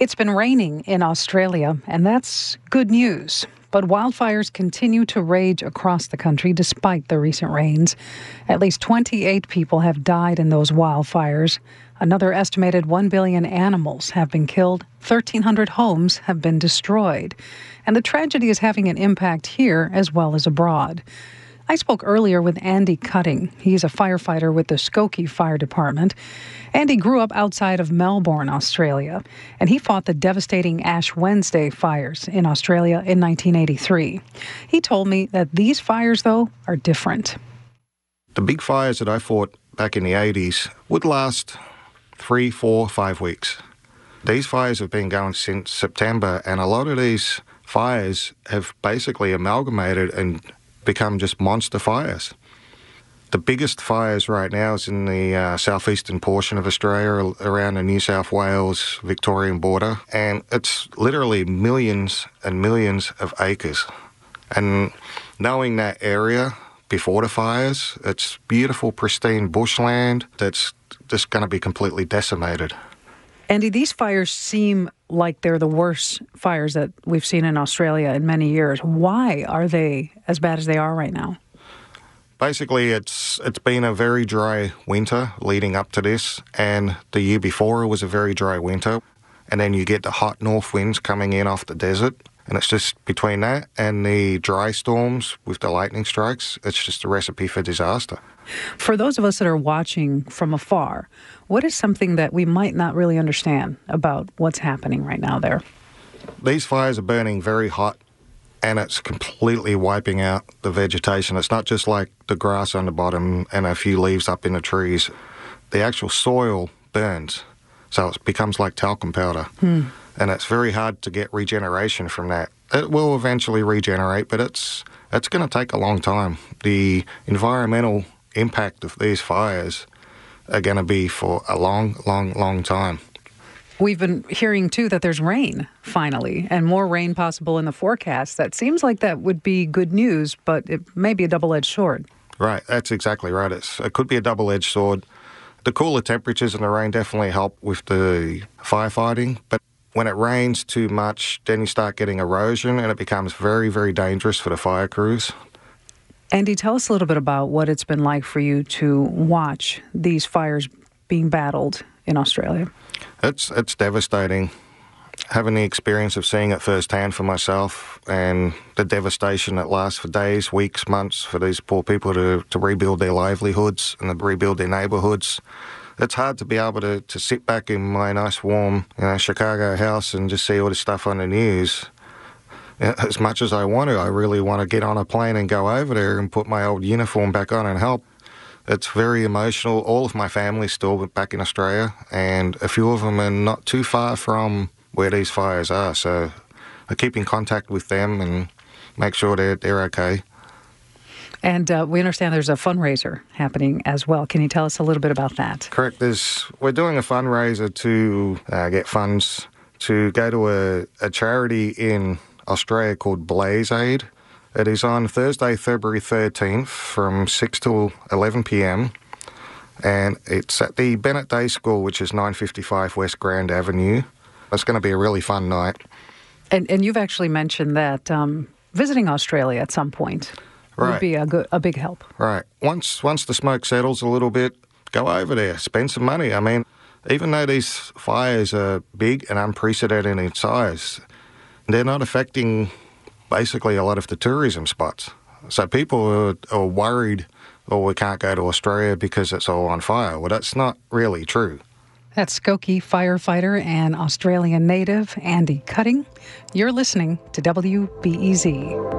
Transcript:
It's been raining in Australia, and that's good news. But wildfires continue to rage across the country despite the recent rains. At least 28 people have died in those wildfires. Another estimated 1 billion animals have been killed, 1,300 homes have been destroyed. And the tragedy is having an impact here as well as abroad. I spoke earlier with Andy Cutting. He's a firefighter with the Skokie Fire Department. Andy grew up outside of Melbourne, Australia, and he fought the devastating Ash Wednesday fires in Australia in 1983. He told me that these fires, though, are different. The big fires that I fought back in the 80s would last three, four, five weeks. These fires have been going since September, and a lot of these fires have basically amalgamated and become just monster fires. The biggest fires right now is in the uh, southeastern portion of Australia, around the New South Wales Victorian border, and it's literally millions and millions of acres. And knowing that area before the fires, it's beautiful, pristine bushland that's just going to be completely decimated. Andy, these fires seem like they're the worst fires that we've seen in Australia in many years. Why are they as bad as they are right now? Basically, it's it's been a very dry winter leading up to this, and the year before it was a very dry winter, and then you get the hot north winds coming in off the desert, and it's just between that and the dry storms with the lightning strikes, it's just a recipe for disaster. For those of us that are watching from afar, what is something that we might not really understand about what's happening right now there? These fires are burning very hot and it's completely wiping out the vegetation. It's not just like the grass on the bottom and a few leaves up in the trees. The actual soil burns, so it becomes like talcum powder. Hmm. And it's very hard to get regeneration from that. It will eventually regenerate, but it's it's going to take a long time. The environmental impact of these fires are going to be for a long, long, long time. We've been hearing too that there's rain finally and more rain possible in the forecast. That seems like that would be good news, but it may be a double edged sword. Right, that's exactly right. It's, it could be a double edged sword. The cooler temperatures and the rain definitely help with the firefighting, but when it rains too much, then you start getting erosion and it becomes very, very dangerous for the fire crews. Andy, tell us a little bit about what it's been like for you to watch these fires being battled in Australia. It's it's devastating. Having the experience of seeing it firsthand for myself and the devastation that lasts for days, weeks, months for these poor people to, to rebuild their livelihoods and to rebuild their neighbourhoods. It's hard to be able to, to sit back in my nice warm you know, Chicago house and just see all this stuff on the news as much as I want to, I really want to get on a plane and go over there and put my old uniform back on and help. It's very emotional. All of my family's still back in Australia, and a few of them are not too far from where these fires are. So I keep in contact with them and make sure they're, they're okay. And uh, we understand there's a fundraiser happening as well. Can you tell us a little bit about that? Correct. There's, we're doing a fundraiser to uh, get funds to go to a, a charity in Australia called Blaze Aid. It is on Thursday, February 13th from 6 till 11 pm. And it's at the Bennett Day School, which is 955 West Grand Avenue. It's going to be a really fun night. And, and you've actually mentioned that um, visiting Australia at some point right. would be a, good, a big help. Right. Once, once the smoke settles a little bit, go over there, spend some money. I mean, even though these fires are big and unprecedented in size, they're not affecting basically a lot of the tourism spots. So people are, are worried, oh, we can't go to Australia because it's all on fire. Well, that's not really true. That's Skokie firefighter and Australian native Andy Cutting. You're listening to WBEZ.